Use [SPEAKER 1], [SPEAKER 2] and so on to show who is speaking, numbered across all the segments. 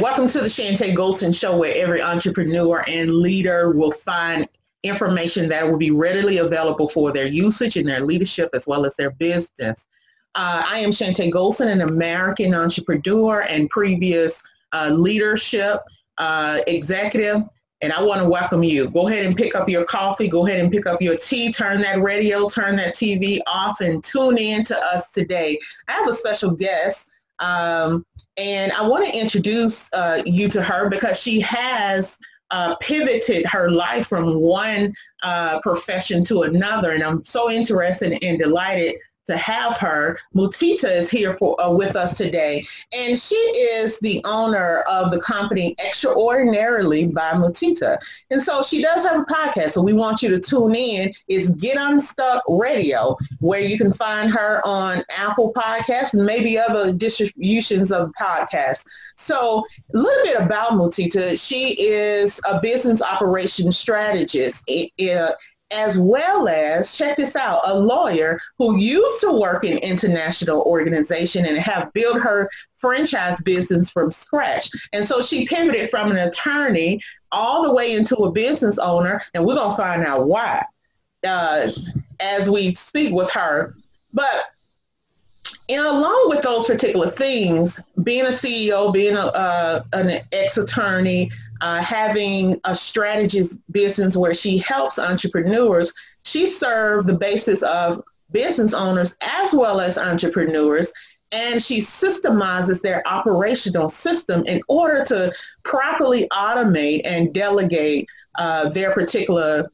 [SPEAKER 1] Welcome to the Chantay Golson Show, where every entrepreneur and leader will find information that will be readily available for their usage in their leadership as well as their business. Uh, I am Chantay Golson, an American entrepreneur and previous uh, leadership uh, executive, and I want to welcome you. Go ahead and pick up your coffee, go ahead and pick up your tea, turn that radio, turn that TV off, and tune in to us today. I have a special guest. Um, and I want to introduce uh, you to her because she has uh, pivoted her life from one uh, profession to another. And I'm so interested and delighted to have her. Mutita is here for uh, with us today, and she is the owner of the company Extraordinarily by Mutita. And so she does have a podcast. So we want you to tune in. It's Get Unstuck Radio, where you can find her on Apple Podcasts and maybe other distributions of podcasts. So a little bit about Mutita. She is a business operations strategist. It, it, as well as, check this out, a lawyer who used to work in international organization and have built her franchise business from scratch. And so she pivoted from an attorney all the way into a business owner, and we're going to find out why uh, as we speak with her. But and along with those particular things, being a CEO, being a, uh, an ex-attorney, uh, having a strategist business where she helps entrepreneurs, she served the basis of business owners as well as entrepreneurs and she systemizes their operational system in order to properly automate and delegate uh, their particular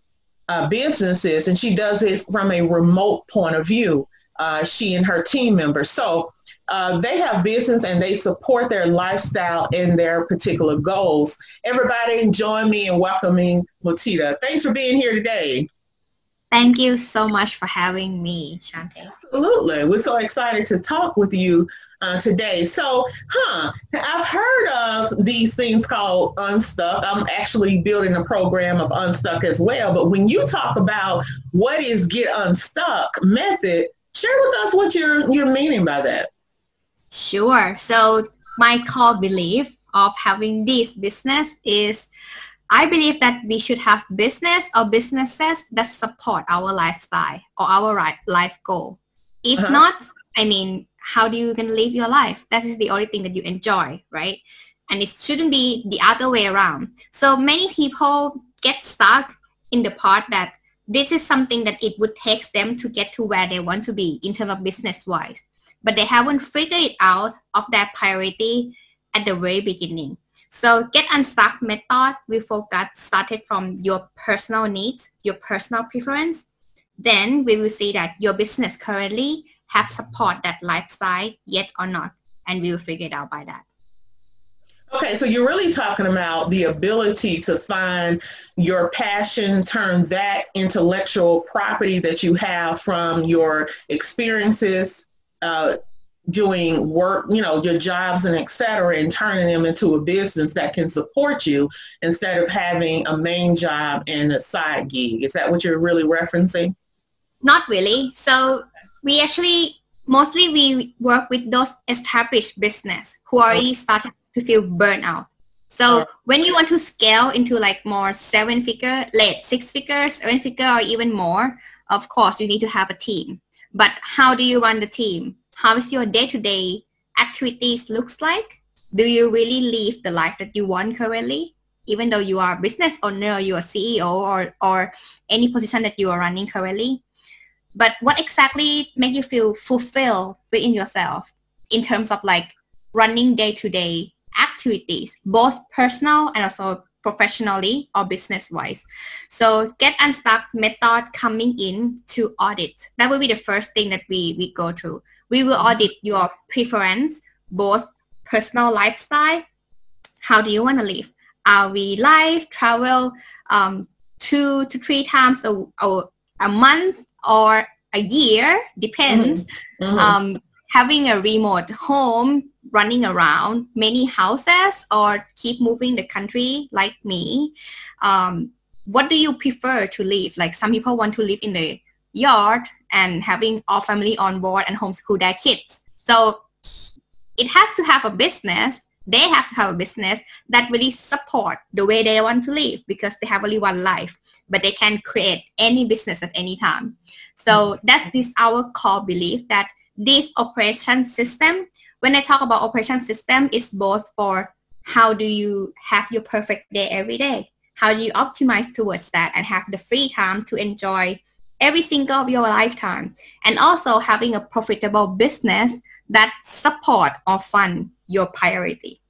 [SPEAKER 1] uh, businesses and she does it from a remote point of view uh, she and her team members. So uh, they have business and they support their lifestyle and their particular goals. Everybody join me in welcoming Mutita. Thanks for being here today.
[SPEAKER 2] Thank you so much for having me, Chantay.
[SPEAKER 1] Absolutely. We're so excited to talk with you uh, today. So, huh, I've heard of these things called Unstuck. I'm actually building a program of Unstuck as well. But when you talk about what is Get Unstuck method, Share with us what you're you're meaning by that.
[SPEAKER 2] Sure. So my core belief of having this business is I believe that we should have business or businesses that support our lifestyle or our life goal. If uh-huh. not, I mean, how do you gonna live your life? That is the only thing that you enjoy, right? And it shouldn't be the other way around. So many people get stuck in the part that this is something that it would take them to get to where they want to be in terms of business wise but they haven't figured it out of their priority at the very beginning. So get unstuck method we focus started from your personal needs your personal preference. Then we will see that your business currently have support that lifestyle yet or not and we will figure it out by that.
[SPEAKER 1] Okay, so you're really talking about the ability to find your passion, turn that intellectual property that you have from your experiences, uh, doing work, you know, your jobs and et cetera, and turning them into a business that can support you instead of having a main job and a side gig. Is that what you're really referencing?
[SPEAKER 2] Not really. So we actually mostly we work with those established business who already started to feel burnout. So when you want to scale into like more seven figure, late six figures, seven figure, or even more, of course you need to have a team. But how do you run the team? How is your day-to-day activities looks like? Do you really live the life that you want currently? Even though you are a business owner, you are CEO or, or any position that you are running currently. But what exactly make you feel fulfilled within yourself in terms of like running day to day activities, both personal and also professionally or business wise. So get unstuck method coming in to audit. That will be the first thing that we, we go through. We will audit your preference, both personal lifestyle. How do you want to live? Are we live, travel um, two to three times a, a, a month or a year? Depends. Mm-hmm. Mm-hmm. Um, having a remote home running around many houses or keep moving the country like me um, what do you prefer to live like some people want to live in the yard and having all family on board and homeschool their kids. So it has to have a business. They have to have a business that really support the way they want to live because they have only one life but they can create any business at any time. So that's this our core belief that this operation system when i talk about operation system it's both for how do you have your perfect day every day? How do you optimize towards that and have the free time to enjoy every single of your lifetime? And also having a profitable business that support or fund your priority.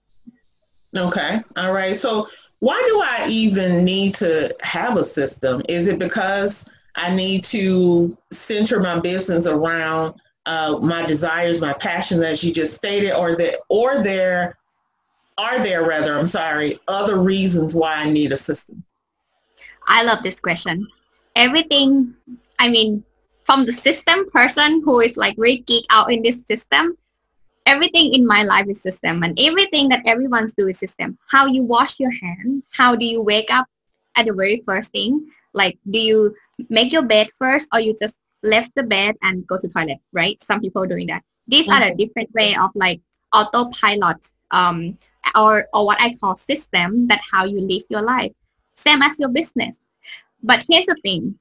[SPEAKER 1] Okay all right. So why do i even need to have a system? Is it because i need to center my business around uh, my desires my passions as you just stated or that or there are there rather i'm sorry other reasons why i need a system
[SPEAKER 2] i love this question everything, I mean, from the system person who is like really geek out in this system, everything in my life is system and everything that everyone's do is system. How you wash your hands, how do you wake up at the very first thing? Like, do you make your bed first or you just left the bed and go to toilet, right? Some people doing that. These are the different way of like autopilot um, or, or what I call system that how you live your life. Same as your business but here's the thing.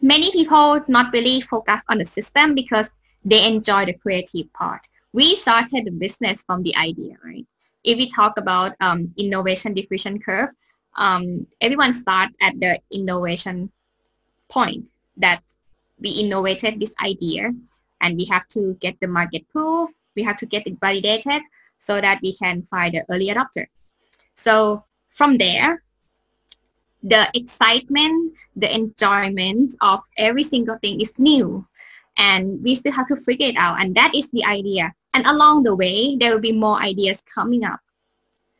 [SPEAKER 2] Many people not really focus on the system because they enjoy the creative part. We started the business from the idea, right? If we talk about um, innovation diffusion curve, um, everyone start at the innovation point that we innovated this idea and we have to get the market proof, we have to get it validated so that we can find the early adopter. So from there, the excitement, the enjoyment of every single thing is new. And we still have to figure it out. And that is the idea. And along the way, there will be more ideas coming up.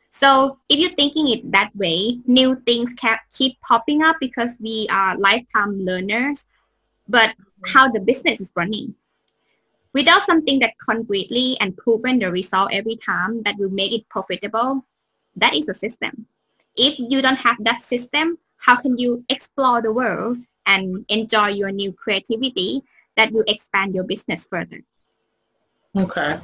[SPEAKER 2] So if you're thinking it that way, new things keep popping up because we are lifetime learners. But how the business is running. Without something that concretely and proven the result every time that will make it profitable, that is a system if you don't have that system, how can you explore the world and enjoy your new creativity that will expand your business further?
[SPEAKER 1] Okay.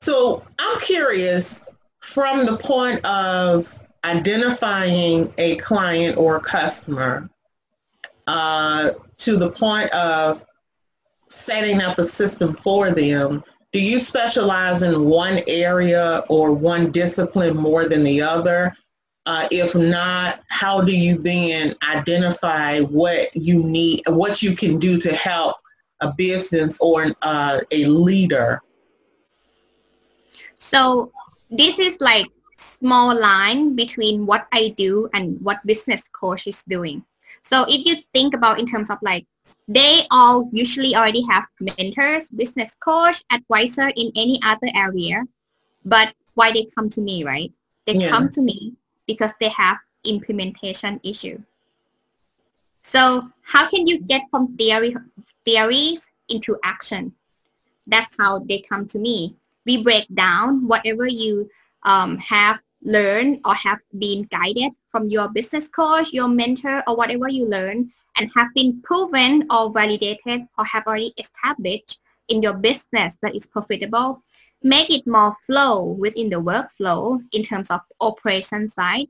[SPEAKER 1] So I'm curious from the point of identifying a client or customer uh, to the point of setting up a system for them, do you specialize in one area or one discipline more than the other? Uh, if not, how do you then identify what you need, what you can do to help a business or uh, a leader?
[SPEAKER 2] So this is like small line between what I do and what business coach is doing. So if you think about in terms of like they all usually already have mentors, business coach, advisor in any other area, but why they come to me, right? They yeah. come to me because they have implementation issue. So how can you get from theory theories into action? That's how they come to me. We break down whatever you um, have learned or have been guided from your business coach, your mentor, or whatever you learn and have been proven or validated or have already established in your business that is profitable make it more flow within the workflow in terms of operation side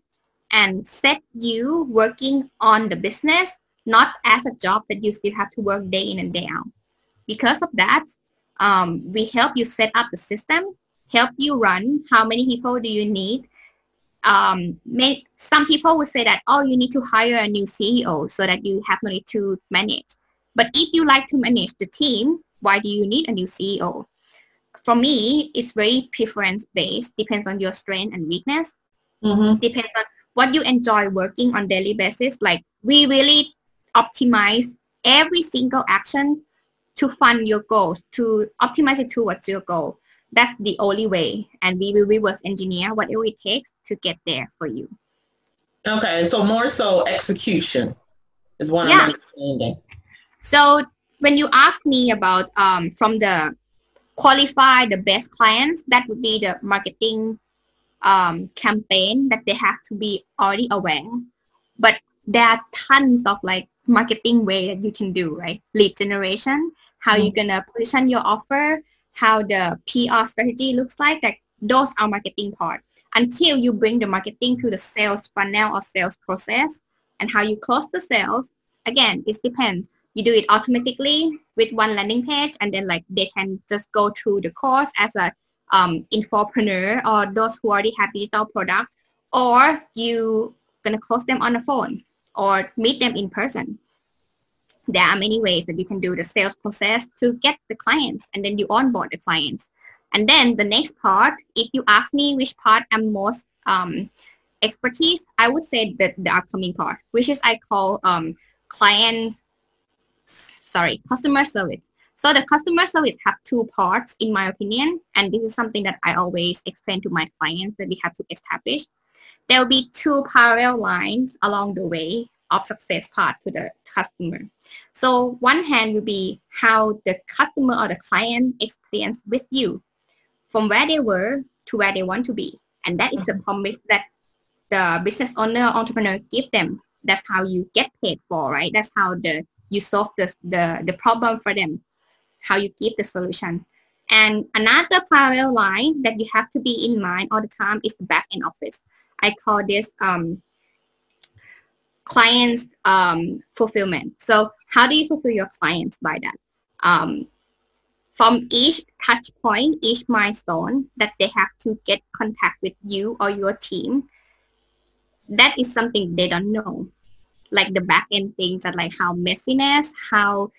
[SPEAKER 2] and set you working on the business not as a job that you still have to work day in and day out. Because of that um, we help you set up the system help you run how many people do you need um, may, some people would say that oh you need to hire a new ceo so that you have money to manage but if you like to manage the team why do you need a new ceo for me, it's very preference based, depends on your strength and weakness. Mm-hmm. Depends on what you enjoy working on daily basis. Like we really optimize every single action to fund your goals, to optimize it towards your goal. That's the only way. And we will reverse engineer whatever it takes to get there for you.
[SPEAKER 1] Okay, so more so execution is one yeah. I'm understanding.
[SPEAKER 2] So when you ask me about um, from the qualify the best clients, that would be the marketing um, campaign that they have to be already aware. But there are tons of like marketing way that you can do, right? Lead generation, how mm-hmm. you're gonna position your offer, how the PR strategy looks like. Like those are marketing part. until you bring the marketing to the sales funnel or sales process and how you close the sales. Again, it depends. You do it automatically with one landing page and then like they can just go through the course as a um, infopreneur or those who already have digital product or you gonna close them on the phone or meet them in person. There are many ways that you can do the sales process to get the clients and then you onboard the clients. And then the next part, if you ask me which part I'm most um, expertise, I would say that the upcoming part, which is I call um, client, sorry, customer service. So the customer service have two parts in my opinion, and this is something that I always explain to my clients that we have to establish. There will be two parallel lines along the way of success part to the customer. So one hand will be how the customer or the client experience with you from where they were to where they want to be. And that is the promise that the business owner, entrepreneur give them. That's how you get paid for, right? That's how the you solve the, the, the problem for them, how you give the solution. And another parallel line that you have to be in mind all the time is the back end office. I call this um, clients um, fulfillment. So how do you fulfill your clients by that? Um, from each touch point, each milestone that they have to get contact with you or your team, that is something they don't know. Like the back end things that like how messiness, how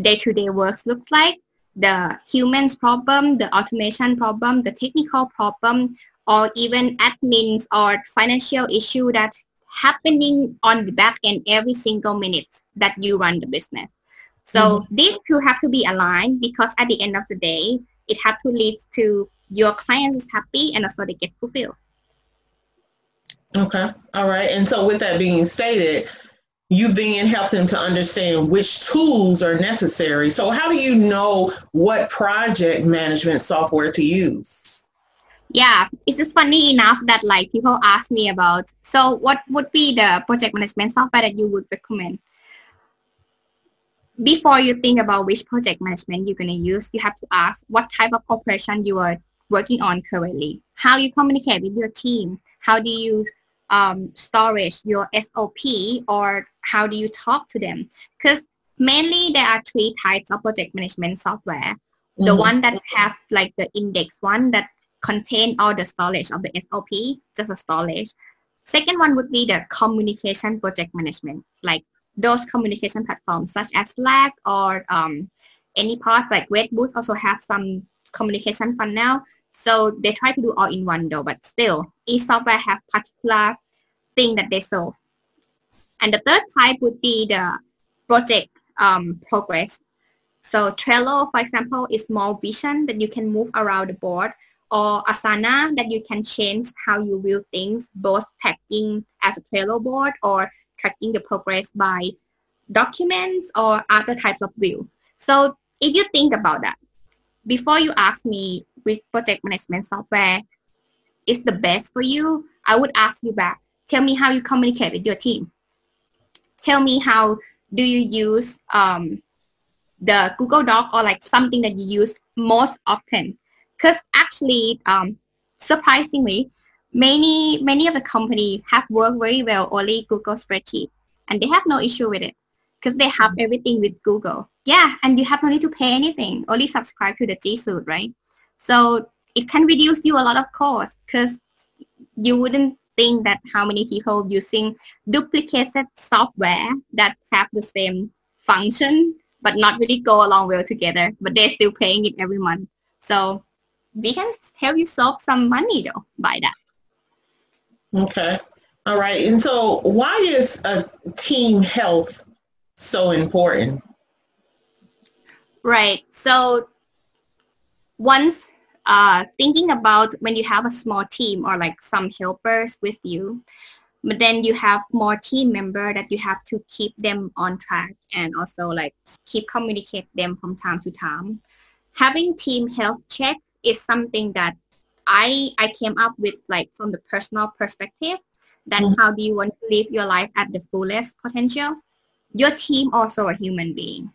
[SPEAKER 2] day-to-day works looks like, the humans problem, the automation problem, the technical problem, or even admins or financial issue that happening on the back end every single minute that you run the business. So mm-hmm. these two have to be aligned because at the end of the day, it has to lead to your clients is happy and also they get fulfilled.
[SPEAKER 1] Okay. All right. And so with that being stated, you then help them to understand which tools are necessary. So how do you know what project management software to use?
[SPEAKER 2] Yeah, it's just funny enough that like people ask me about, so what would be the project management software that you would recommend? before you think about which project management you're going to use, you have to ask what type of operation you are working on currently, how you communicate with your team, how do you um, storage your SOP, or how do you talk to them? Because mainly there are three types of project management software. Mm-hmm. The one that have like the index one that contain all the storage of the SOP, just a storage. Second one would be the communication project management, like those communication platforms such as Slack or um, any parts like Redboost also have some communication funnel. So they try to do all in one though, but still each software have particular thing that they solve. And the third type would be the project um, progress. So Trello, for example, is more vision that you can move around the board or Asana that you can change how you view things, both tagging as a Trello board or tracking the progress by documents or other types of view. So if you think about that, before you ask me which project management software is the best for you, I would ask you back, tell me how you communicate with your team. Tell me how do you use um, the Google Doc or like something that you use most often. Because actually, um, surprisingly, many many of the company have worked very well only Google spreadsheet, and they have no issue with it because they have everything with Google. Yeah, and you have no need to pay anything. Only subscribe to the G Suite, right? So it can reduce you a lot of cost because you wouldn't think that how many people using duplicated software that have the same function but not really go along well together, but they're still paying it every month. So we can help you solve some money though by that.
[SPEAKER 1] Okay. All right. And so why is a team health so important?
[SPEAKER 2] Right. So once uh, thinking about when you have a small team or like some helpers with you, but then you have more team member that you have to keep them on track and also like keep communicate them from time to time. Having team health check is something that I I came up with like from the personal perspective that mm-hmm. how do you want to live your life at the fullest potential your team also a human being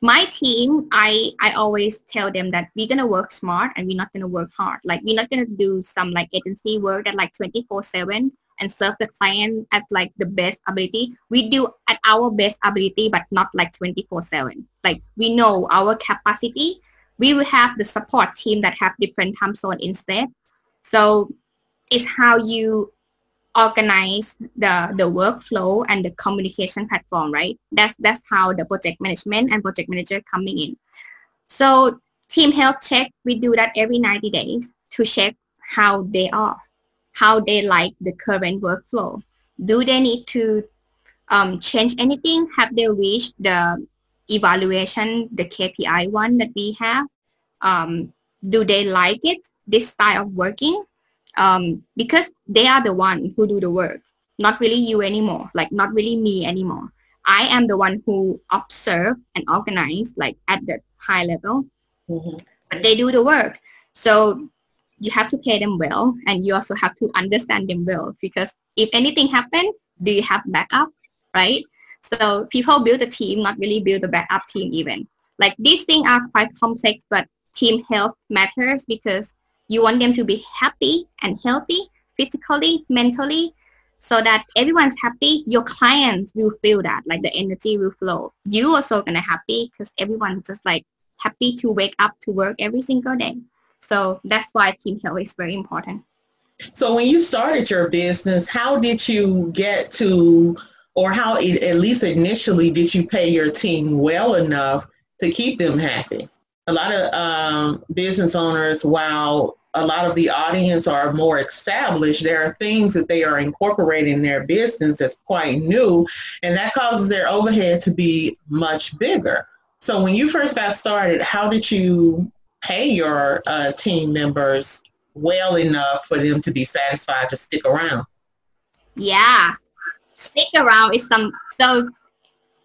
[SPEAKER 2] my team, I, I always tell them that we're going to work smart and we're not going to work hard. Like we're not going to do some like agency work at like 24 seven and serve the client at like the best ability. We do at our best ability, but not like 24 seven. Like we know our capacity. We will have the support team that have different time zone instead. So it's how you organize the the workflow and the communication platform right? That's that's how the project management and project manager coming in. So team health check we do that every 90 days to check how they are how they like the current workflow. Do they need to um, change anything? Have they reached the evaluation the kpi one that we have um, do they like it this style of working um, because they are the one who do the work, not really you anymore, like not really me anymore. I am the one who observe and organize like at the high level. Mm-hmm. But they do the work. So you have to pay them well and you also have to understand them well because if anything happens, do you have backup, right? So people build a team, not really build a backup team even. Like these things are quite complex, but team health matters because you want them to be happy and healthy physically, mentally, so that everyone's happy. Your clients will feel that, like the energy will flow. You also gonna happy because everyone's just like happy to wake up to work every single day. So that's why team health is very important.
[SPEAKER 1] So when you started your business, how did you get to, or how at least initially did you pay your team well enough to keep them happy? A lot of um, business owners, while a lot of the audience are more established, there are things that they are incorporating in their business that's quite new, and that causes their overhead to be much bigger. So when you first got started, how did you pay your uh, team members well enough for them to be satisfied to stick around?
[SPEAKER 2] Yeah, stick around is some so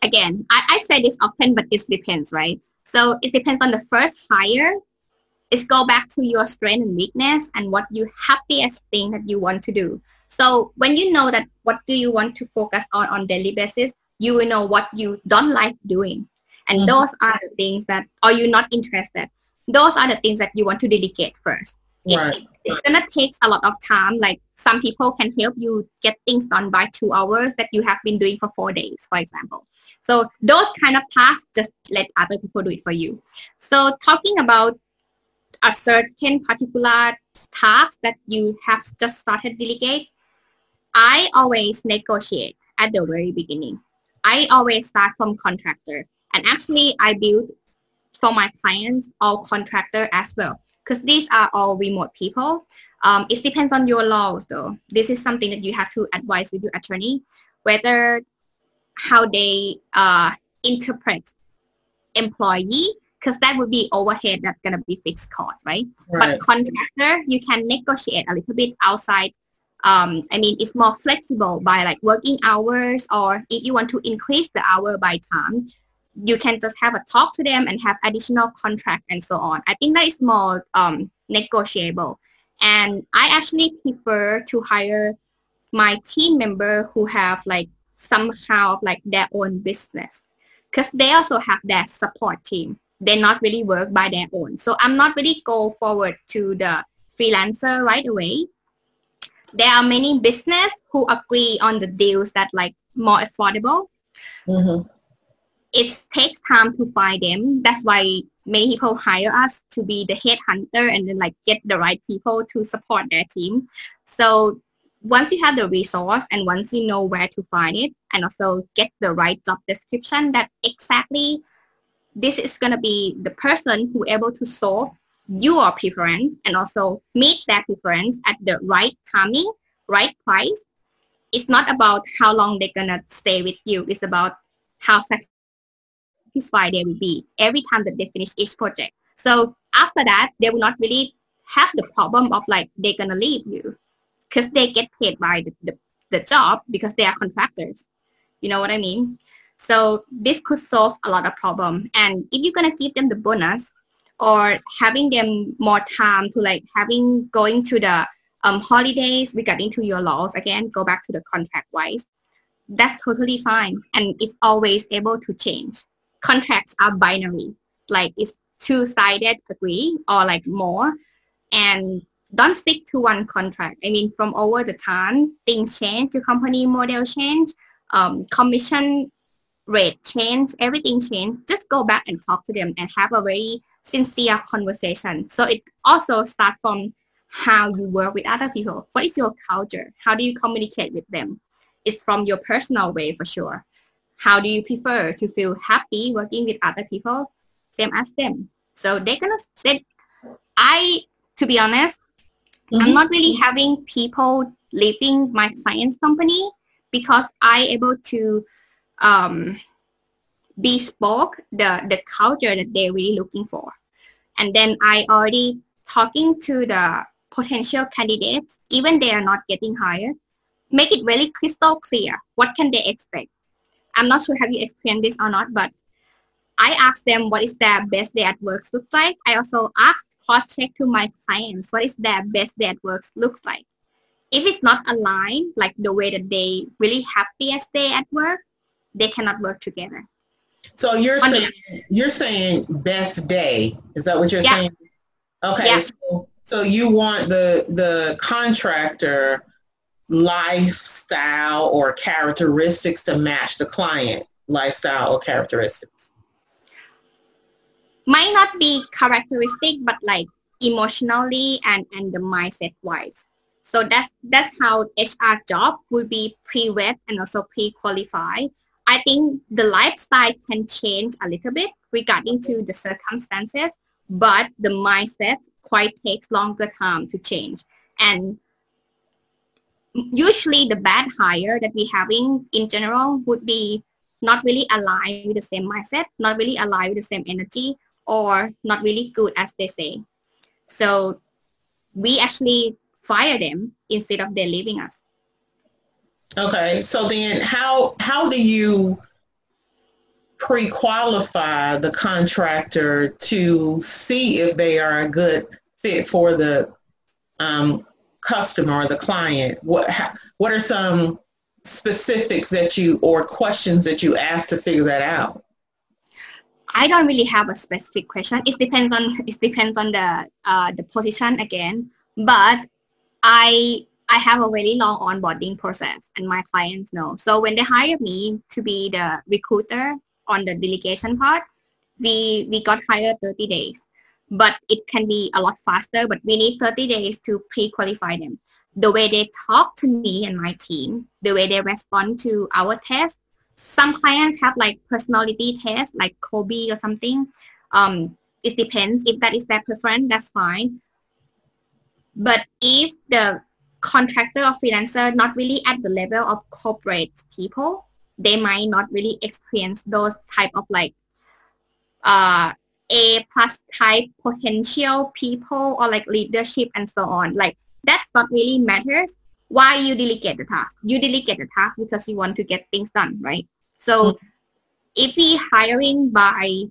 [SPEAKER 2] again I, I say this often but it depends right so it depends on the first hire is go back to your strength and weakness and what you happiest thing that you want to do. So when you know that what do you want to focus on on daily basis, you will know what you don't like doing. And mm-hmm. those are the things that are you not interested. Those are the things that you want to dedicate first. Right. It, it's gonna take a lot of time. Like some people can help you get things done by two hours that you have been doing for four days, for example. So those kind of tasks, just let other people do it for you. So talking about a certain particular task that you have just started delegate, I always negotiate at the very beginning. I always start from contractor. And actually, I build for my clients all contractor as well because these are all remote people. Um, it depends on your laws though. This is something that you have to advise with your attorney, whether how they uh, interpret employee because that would be overhead that's going to be fixed cost, right? right? But contractor, you can negotiate a little bit outside. Um, I mean, it's more flexible by like working hours or if you want to increase the hour by time, you can just have a talk to them and have additional contract and so on. I think that is more um, negotiable. And I actually prefer to hire my team member who have like somehow like their own business because they also have their support team they not really work by their own. So I'm not really go forward to the freelancer right away. There are many business who agree on the deals that like more affordable. Mm-hmm. It takes time to find them. That's why many people hire us to be the headhunter and then like get the right people to support their team. So once you have the resource and once you know where to find it and also get the right job description that exactly this is going to be the person who able to solve your preference and also meet that preference at the right timing, right price. It's not about how long they're going to stay with you. It's about how satisfied they will be every time that they finish each project. So after that, they will not really have the problem of like they're to leave you because they get paid by the, the, the job because they are contractors. You know what I mean? So this could solve a lot of problem. And if you're gonna give them the bonus or having them more time to like having going to the um, holidays regarding to your laws again, go back to the contract wise. That's totally fine, and it's always able to change contracts are binary, like it's two-sided agree or like more, and don't stick to one contract. I mean, from over the time, things change, the company model change, um, commission rate change, everything change. Just go back and talk to them and have a very sincere conversation. So it also start from how you work with other people. What is your culture? How do you communicate with them? It's from your personal way for sure. How do you prefer to feel happy working with other people? Same as them. So they're gonna, they, I, to be honest, mm-hmm. I'm not really having people leaving my client's company because I able to um, bespoke the, the culture that they're really looking for. And then I already talking to the potential candidates, even they are not getting hired, make it really crystal clear. What can they expect? I'm not sure have you experienced this or not, but I ask them what is their best day at work looks like. I also ask cross check to my clients what is their best day at work looks like. If it's not aligned, like the way that they really happiest day at work, they cannot work together.
[SPEAKER 1] So you're saying you're saying best day. Is that what you're yeah. saying? Okay. Yeah. So, so you want the the contractor lifestyle or characteristics to match the client lifestyle or characteristics?
[SPEAKER 2] Might not be characteristic, but like emotionally and and the mindset wise. So that's that's how HR job will be pre-vet and also pre-qualified I think the lifestyle can change a little bit regarding to the circumstances, but the mindset quite takes longer time to change. And usually the bad hire that we're having in general would be not really aligned with the same mindset, not really aligned with the same energy, or not really good as they say. So we actually fire them instead of they leaving us.
[SPEAKER 1] Okay, so then how how do you pre-qualify the contractor to see if they are a good fit for the um, customer or the client? What how, what are some specifics that you or questions that you ask to figure that out?
[SPEAKER 2] I don't really have a specific question. It depends on it depends on the uh, the position again. But I I have a really long onboarding process and my clients know. So when they hire me to be the recruiter on the delegation part, we, we got hired 30 days. But it can be a lot faster, but we need 30 days to pre-qualify them. The way they talk to me and my team, the way they respond to our test, some clients have like personality tests like Kolbe or something. Um, it depends. If that is their preference, that's fine. But if the contractor or freelancer not really at the level of corporate people they might not really experience those type of like uh, a plus type potential people or like leadership and so on like that's not really matters why you delegate the task you delegate the task because you want to get things done right so mm-hmm. if we hiring by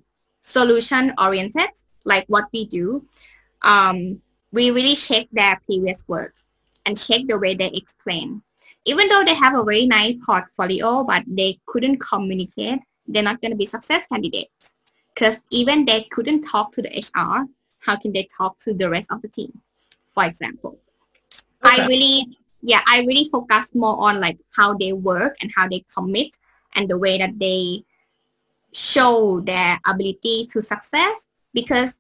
[SPEAKER 2] solution oriented like what we do um, we really check their previous work and check the way they explain. Even though they have a very nice portfolio, but they couldn't communicate, they're not going to be success candidates. Because even they couldn't talk to the HR, how can they talk to the rest of the team, for example? Okay. I really, yeah, I really focus more on like how they work and how they commit and the way that they show their ability to success because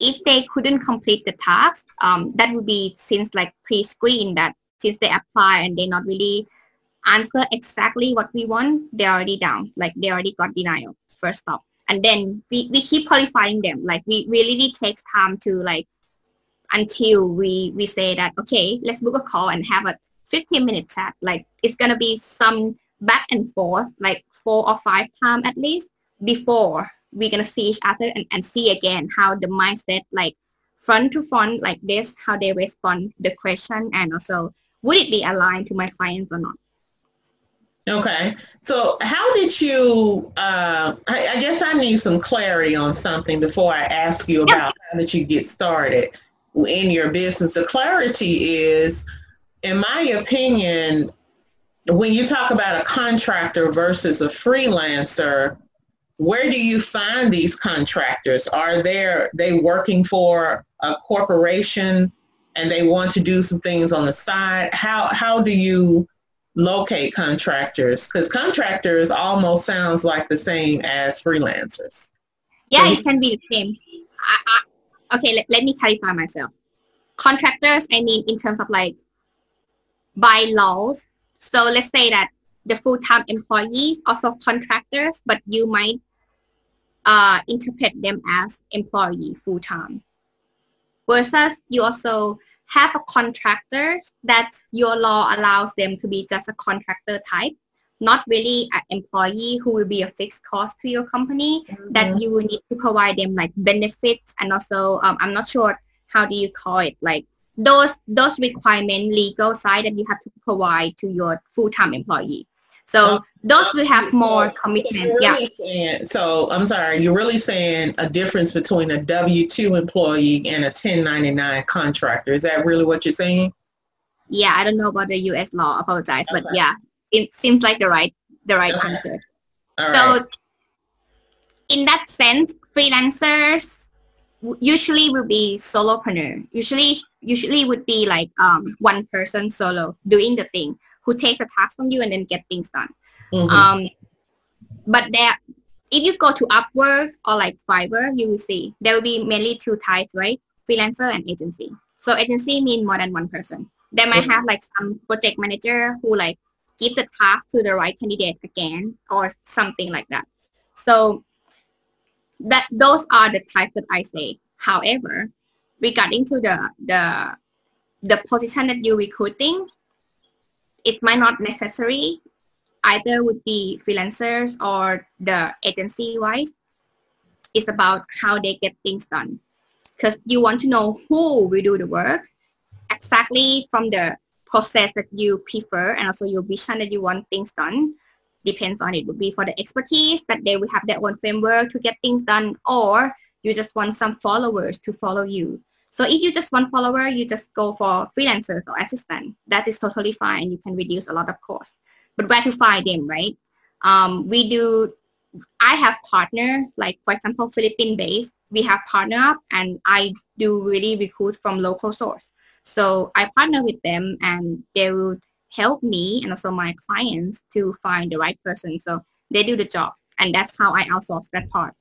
[SPEAKER 2] if they couldn't complete the task, um, that would be since like pre-screen that since they apply and they not really answer exactly what we want, they're already down. Like they already got denial first stop. And then we, we keep qualifying them. Like we really takes time to like until we we say that okay, let's book a call and have a 15 minute chat. Like it's gonna be some back and forth, like four or five times at least before we're gonna see each other and, and see again how the mindset like front to front like this how they respond the question and also would it be aligned to my clients or not
[SPEAKER 1] okay so how did you uh, I, I, guess i need some clarity on something before i ask you about how did you get started in your business the clarity is in my opinion when you talk about a contractor versus a freelancer where do you find these contractors? Are there they working for a corporation and they want to do some things on the side? How how do you locate contractors? Because contractors almost sounds like the same as freelancers.
[SPEAKER 2] Yeah, it can be the same. I, I, okay, let, let me clarify myself. Contractors, I mean in terms of like by laws. So let's say that the full-time employees also contractors, but you might uh, interpret them as employee full-time. Versus you also have a contractor that your law allows them to be just a contractor type, not really an employee who will be a fixed cost to your company mm-hmm. that you will need to provide them like benefits and also um, I'm not sure how do you call it like those those requirement legal side that you have to provide to your full-time employee so those will have more commitment.
[SPEAKER 1] Really
[SPEAKER 2] yeah.
[SPEAKER 1] Saying, so I'm sorry, you're really saying a difference between a W-2 employee and a 1099 contractor. Is that really what you're saying?
[SPEAKER 2] Yeah, I don't know about the U.S. law. Apologize, okay. but yeah, it seems like the right the right okay. answer. All so, right. in that sense, freelancers usually will be solopreneur. Usually, usually would be like um, one person solo doing the thing who take the task from you and then get things done. Mm-hmm. Um, but there, if you go to Upwork or like Fiverr, you will see there will be mainly two types, right? Freelancer and agency. So agency mean more than one person. They might mm-hmm. have like some project manager who like give the task to the right candidate again or something like that. So that those are the types that I say. However, regarding to the the the position that you're recruiting, it might not necessary either would be freelancers or the agency wise. It's about how they get things done. Because you want to know who will do the work exactly from the process that you prefer and also your vision that you want things done. Depends on it would be for the expertise that they will have their own framework to get things done or you just want some followers to follow you so if you just want follower, you just go for freelancers or assistant. That is totally fine. You can reduce a lot of cost. But where to find them, right? Um, we do, I have partner, like for example, Philippine based, we have partner up and I do really recruit from local source. So I partner with them and they will help me and also my clients to find the right person. So they do the job and that's how I outsource that part.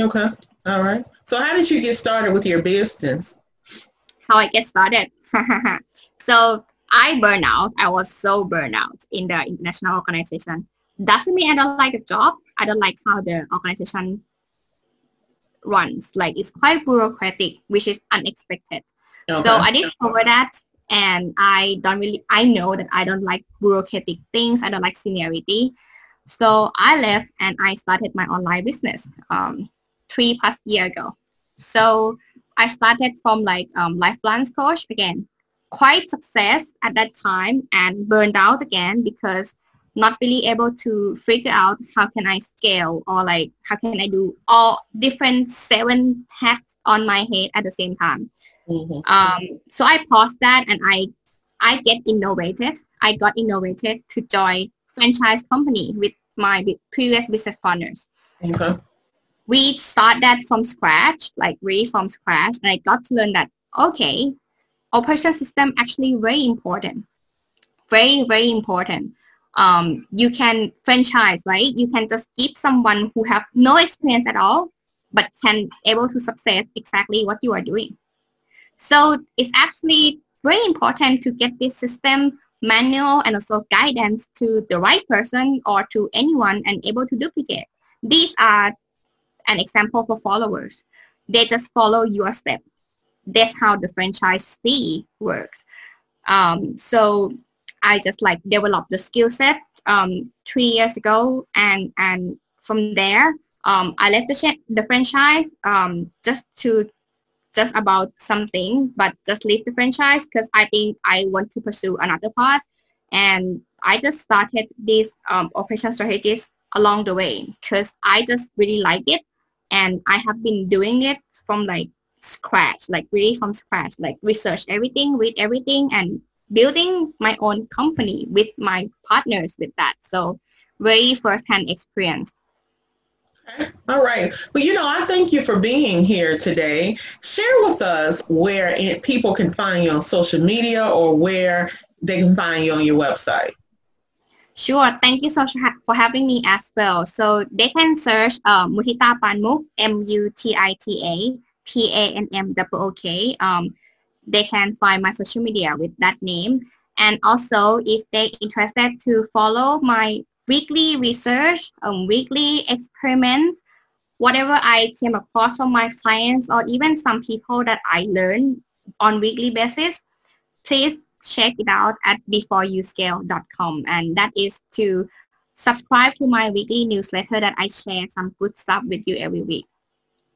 [SPEAKER 1] Okay. All right. So how did you get started with your business?
[SPEAKER 2] How I get started. so I burn out. I was so burned out in the international organization. Doesn't mean I don't like the job. I don't like how the organization runs. Like it's quite bureaucratic, which is unexpected. Okay. So I discovered that and I don't really, I know that I don't like bureaucratic things. I don't like seniority. So I left and I started my online business. Um, three plus year ago. So I started from like um, life balance coach again, quite success at that time and burned out again because not really able to figure out how can I scale or like how can I do all different seven hacks on my head at the same time. Mm-hmm. Um, so I paused that and I I get innovated. I got innovated to join franchise company with my previous business partners. Okay we start that from scratch, like really from scratch. And I got to learn that, okay, operation system actually very important. Very, very important. Um, you can franchise, right? You can just give someone who have no experience at all, but can able to success exactly what you are doing. So it's actually very important to get this system manual and also guidance to the right person or to anyone and able to duplicate. These are an example for followers. They just follow your step. That's how the franchise fee works. Um, so I just like developed the skill set um, three years ago, and and from there um, I left the sh- the franchise um, just to just about something, but just leave the franchise because I think I want to pursue another path, and I just started this um, operation strategies along the way because I just really like it and I have been doing it from like scratch, like really from scratch, like research everything, read everything, and building my own company with my partners with that. So very first-hand experience.
[SPEAKER 1] All right. Well, you know, I thank you for being here today. Share with us where people can find you on social media or where they can find you on your website.
[SPEAKER 2] Sure. Thank you so much for having me as well. So they can search uh, Mutita Panmook, M-U-T-I-T-A, P-A-N-M-O-O-K. Um, they can find my social media with that name. And also, if they're interested to follow my weekly research, um, weekly experiments, whatever I came across from my clients or even some people that I learn on weekly basis, please check it out at beforeyouscale.com. And that is to subscribe to my weekly newsletter that I share some good stuff with you every week.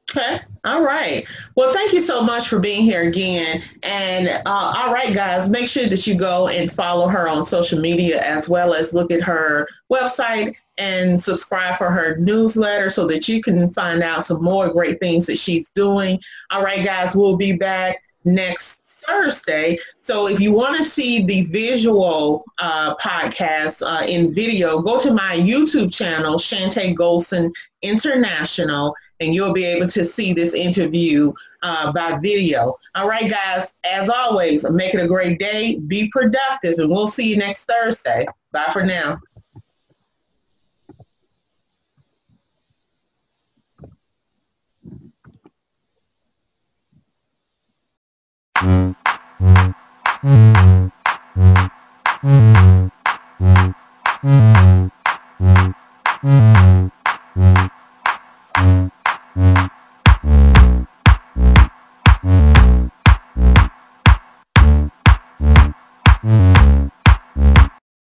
[SPEAKER 1] Okay. All right. Well, thank you so much for being here again. And uh, all right, guys, make sure that you go and follow her on social media as well as look at her website and subscribe for her newsletter so that you can find out some more great things that she's doing. All right, guys, we'll be back next Thursday. So if you want to see the visual uh, podcast uh, in video, go to my YouTube channel, Chantay Golson International, and you'll be able to see this interview uh, by video. All right, guys, as always, make it a great day. Be productive, and we'll see you next Thursday. Bye for now. Mm-hmm.